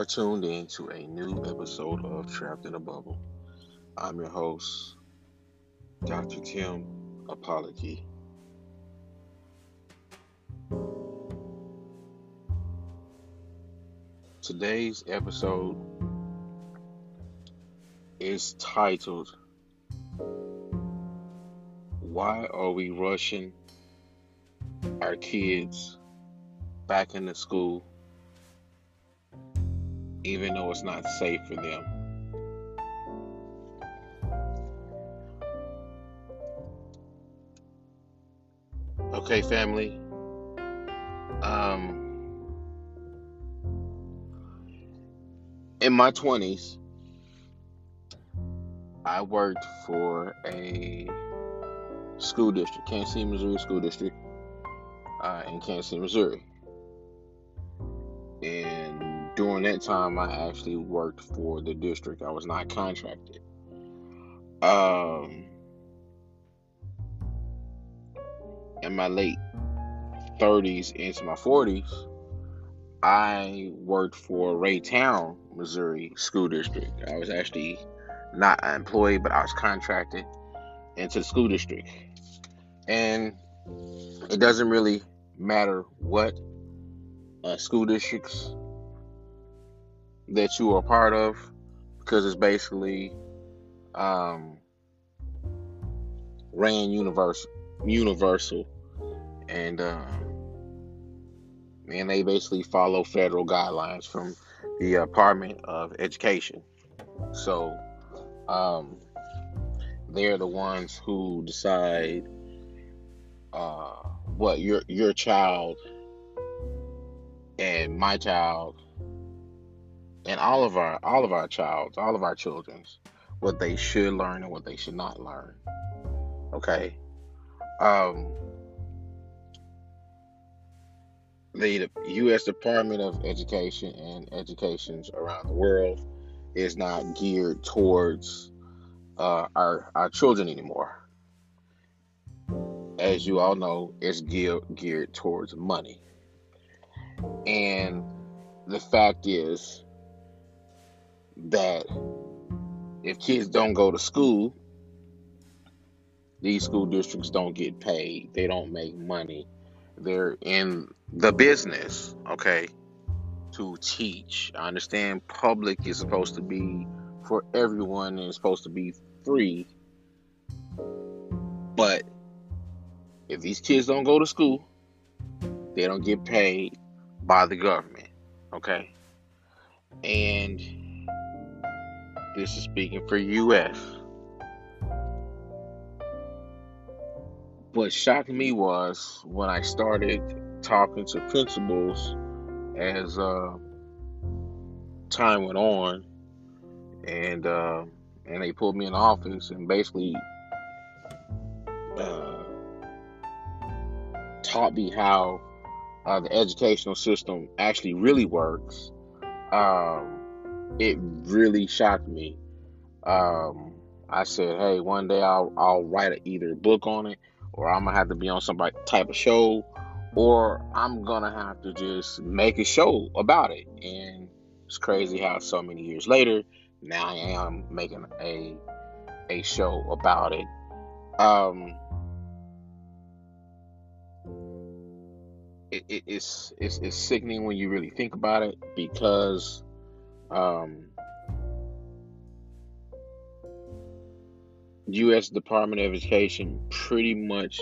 are tuned in to a new episode of Trapped in a Bubble. I'm your host, Dr. Tim Apology. Today's episode is titled Why Are We Rushing Our Kids Back into School even though it's not safe for them? Okay, family. Um, in my 20s, I worked for a school district, Kansas City, Missouri School District, uh, in Kansas City, Missouri. During that time, I actually worked for the district. I was not contracted. Um, in my late 30s into my 40s, I worked for Raytown, Missouri School District. I was actually not an employee, but I was contracted into the school district. And it doesn't really matter what uh, school districts that you are part of, because it's basically um, ran universal, universal, and uh, and they basically follow federal guidelines from the Department of Education. So um, they're the ones who decide uh, what your your child and my child and all of our all of our childs, all of our children's what they should learn and what they should not learn. Okay. Um the U.S. Department of Education and educations around the world is not geared towards uh, our our children anymore. As you all know, it's geared geared towards money, and the fact is that if kids don't go to school, these school districts don't get paid. They don't make money. They're in the business, okay, to teach. I understand public is supposed to be for everyone and it's supposed to be free. But if these kids don't go to school, they don't get paid by the government, okay? And this is speaking for US. What shocked me was when I started talking to principals as uh, time went on, and uh, and they pulled me in office and basically uh, taught me how uh, the educational system actually really works. Um, it really shocked me. Um, I said, "Hey, one day I'll I'll write either a book on it, or I'm gonna have to be on some type of show." or I'm gonna have to just make a show about it. And it's crazy how so many years later, now I am making a a show about it. Um, it, it, it's, it's it's sickening when you really think about it because um, U.S. Department of Education pretty much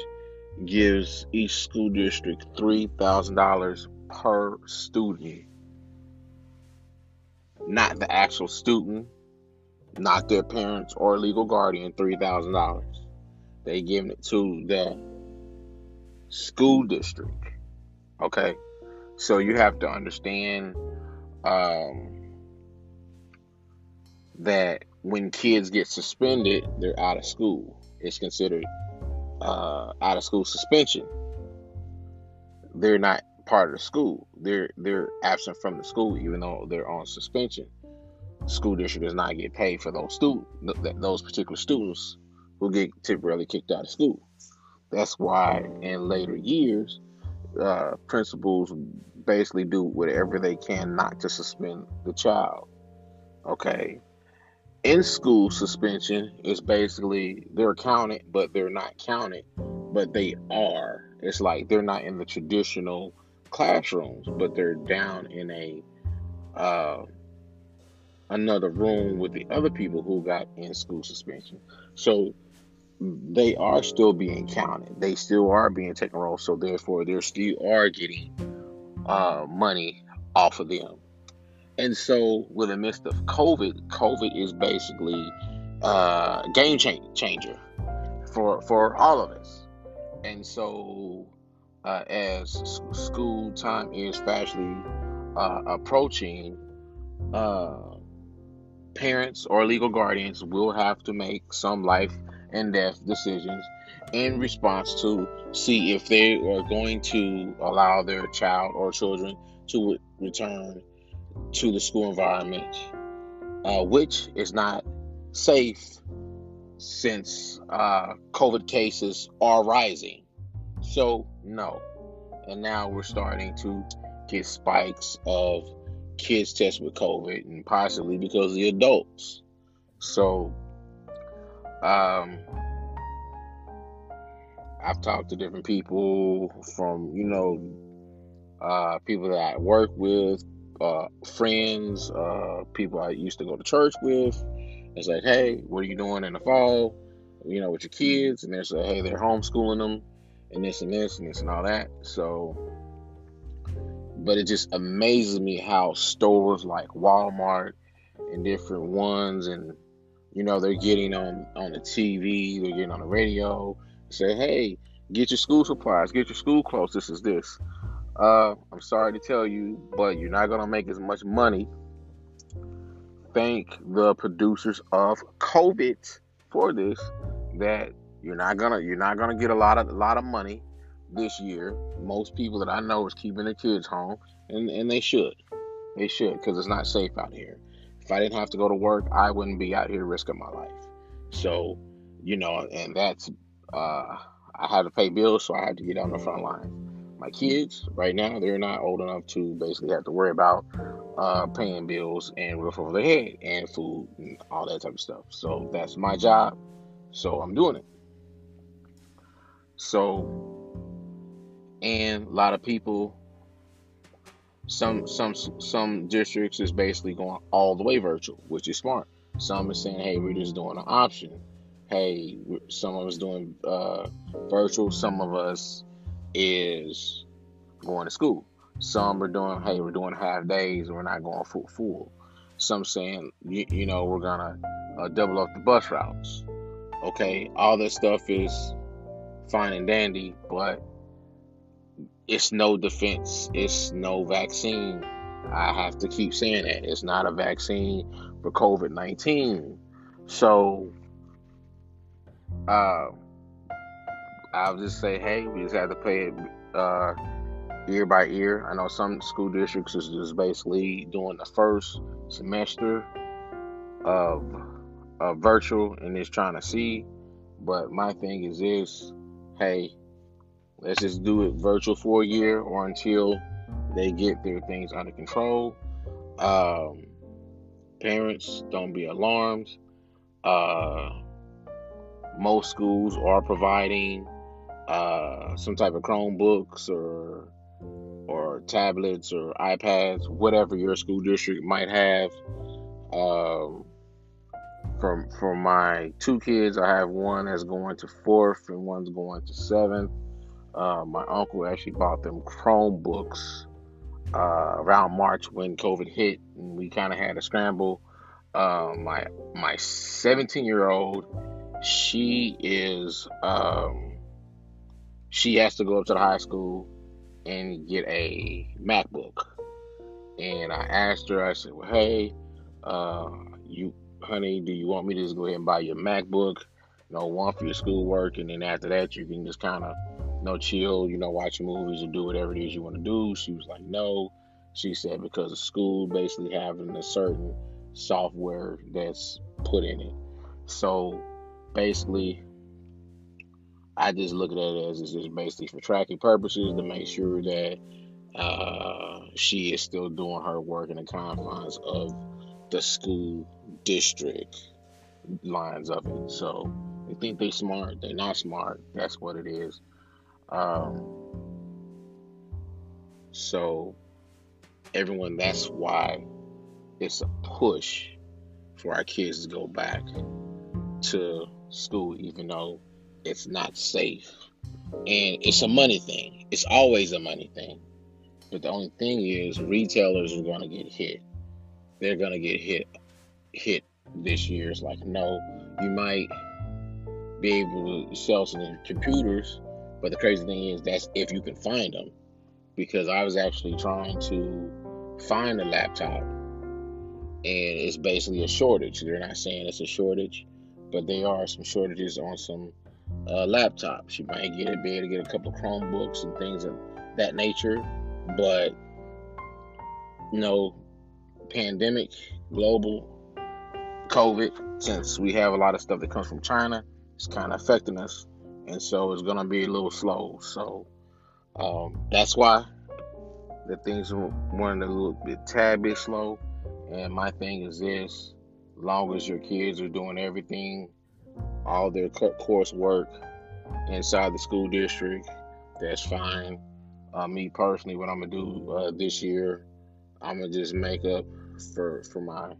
gives each school district $3,000 per student. Not the actual student, not their parents or legal guardian, $3,000. They giving it to the school district. Okay? So you have to understand um, that when kids get suspended, they're out of school. It's considered uh, out of school suspension. They're not part of the school. They're they're absent from the school, even though they're on suspension. The school district does not get paid for those student those particular students who get temporarily kicked out of school. That's why in later years uh, principals basically do whatever they can not to suspend the child. Okay. In school suspension is basically they're counted, but they're not counted, but they are. It's like they're not in the traditional classrooms, but they're down in a uh, another room with the other people who got in school suspension. So they are still being counted. They still are being taken roll. So therefore, they still are getting uh, money off of them. And so, with the midst of COVID, COVID is basically uh, game changer for for all of us. And so, uh, as school time is fastly uh, approaching, uh, parents or legal guardians will have to make some life and death decisions in response to see if they are going to allow their child or children to return to the school environment, uh, which is not safe since uh, COVID cases are rising. So, no. And now we're starting to get spikes of kids tested with COVID and possibly because of the adults. So, um, I've talked to different people from, you know, uh, people that I work with, uh, friends, uh, people I used to go to church with. It's like, hey, what are you doing in the fall? You know, with your kids, and they say, hey, they're homeschooling them, and this and this and this and all that. So, but it just amazes me how stores like Walmart and different ones and you know, they're getting on on the TV, they're getting on the radio, say, "Hey, get your school supplies, get your school clothes. This is this." Uh, I'm sorry to tell you, but you're not gonna make as much money. Thank the producers of COVID for this. That you're not gonna you're not gonna get a lot of a lot of money this year. Most people that I know is keeping their kids home, and and they should, they should, because it's not safe out here. If I didn't have to go to work, I wouldn't be out here risking my life. So, you know, and that's uh, I had to pay bills, so I had to get on the front line. My kids, right now, they're not old enough to basically have to worry about uh, paying bills and roof over their head and food and all that type of stuff. So that's my job. So I'm doing it. So, and a lot of people some some some districts is basically going all the way virtual, which is smart. Some is saying, "Hey, we're just doing an option." Hey, some of us doing uh, virtual. Some of us is going to school. Some are doing, "Hey, we're doing half days. We're not going full full." Some saying, you, you know, we're gonna uh, double up the bus routes. Okay, all this stuff is fine and dandy, but it's no defense, it's no vaccine. I have to keep saying that. It's not a vaccine for COVID 19. So, uh, I'll just say, hey, we just have to play it uh, ear by year. I know some school districts is just basically doing the first semester of, of virtual and just trying to see. But my thing is this hey, Let's just do it virtual for a year or until they get their things under control. Um, parents, don't be alarmed. Uh, most schools are providing uh, some type of Chromebooks or or tablets or iPads, whatever your school district might have. Um, from for my two kids, I have one that's going to fourth and one's going to seventh. Uh, my uncle actually bought them Chromebooks uh, around March when COVID hit, and we kind of had a scramble. Uh, my my 17 year old, she is um, she has to go up to the high school and get a MacBook. And I asked her, I said, "Well, hey, uh, you, honey, do you want me to just go ahead and buy your MacBook? You know, one for your schoolwork, and then after that, you can just kind of no chill, you know, watch movies or do whatever it is you want to do. She was like, no. She said because of school basically having a certain software that's put in it. So basically, I just look at it as it's just basically for tracking purposes to make sure that uh, she is still doing her work in the confines of the school district lines of it. So they think they're smart. They're not smart. That's what it is. Um, so everyone, that's why it's a push for our kids to go back to school, even though it's not safe. And it's a money thing. It's always a money thing. But the only thing is retailers are gonna get hit. They're gonna get hit hit this year. It's like, no, you might be able to sell some computers, but the crazy thing is that's if you can find them. Because I was actually trying to find a laptop and it's basically a shortage. They're not saying it's a shortage, but there are some shortages on some uh, laptops. You might get it, be able to get a couple of Chromebooks and things of that nature. But you know, pandemic, global, COVID, since we have a lot of stuff that comes from China, it's kind of affecting us, and so it's gonna be a little slow. So um, that's why the things went a little bit tad bit slow. And my thing is this: long as your kids are doing everything all their coursework inside the school district. That's fine. Uh, me personally, what I'm gonna do uh, this year, I'm gonna just make up for for my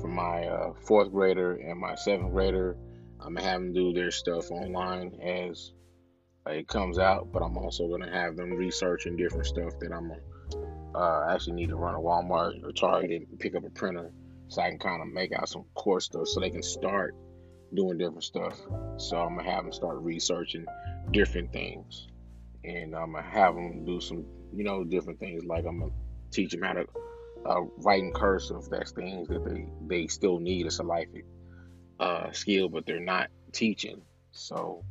for my uh, fourth grader and my seventh grader. I'm gonna have them do their stuff online as it comes out, but I'm also gonna have them researching different stuff that I'm gonna uh, actually need to run a Walmart or Target and pick up a printer so I can kind of make out some course stuff so they can start doing different stuff. So I'm gonna have them start researching different things, and I'm gonna have them do some, you know, different things. Like I'm gonna teach them how to uh, write in cursive. That's things that they they still need as a life uh, skill, but they're not teaching. So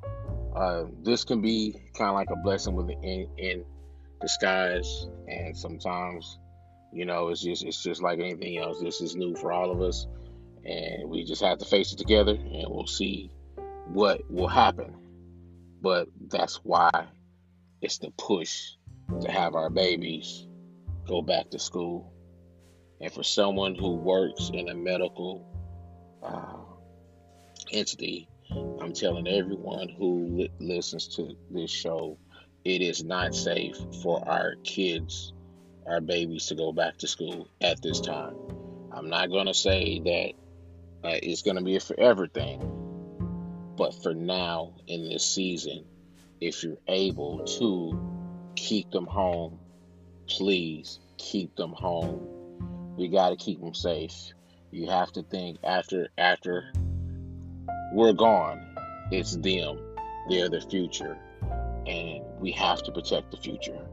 uh, this can be kind of like a blessing with the in, in disguise, and sometimes, you know, it's just it's just like anything else. This is new for all of us and we just have to face it together and we'll see what will happen. But that's why it's the push to have our babies go back to school. And for someone who works in a medical uh, entity, I'm telling everyone who li- listens to this show, it is not safe for our kids, our babies, to go back to school at this time. I'm not going to say that it's to be a forever thing. But for now, in this season, if you're able to keep them home, please keep them home. We got to keep them safe. You have to think after after we're gone, it's them. They're the future, and we have to protect the future.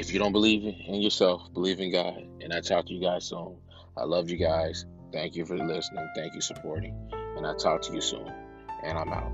If you don't believe in yourself, believe in God. And I talk to you guys soon. I love you guys. Thank you for listening. Thank you supporting. And I talk to you soon. And I'm out.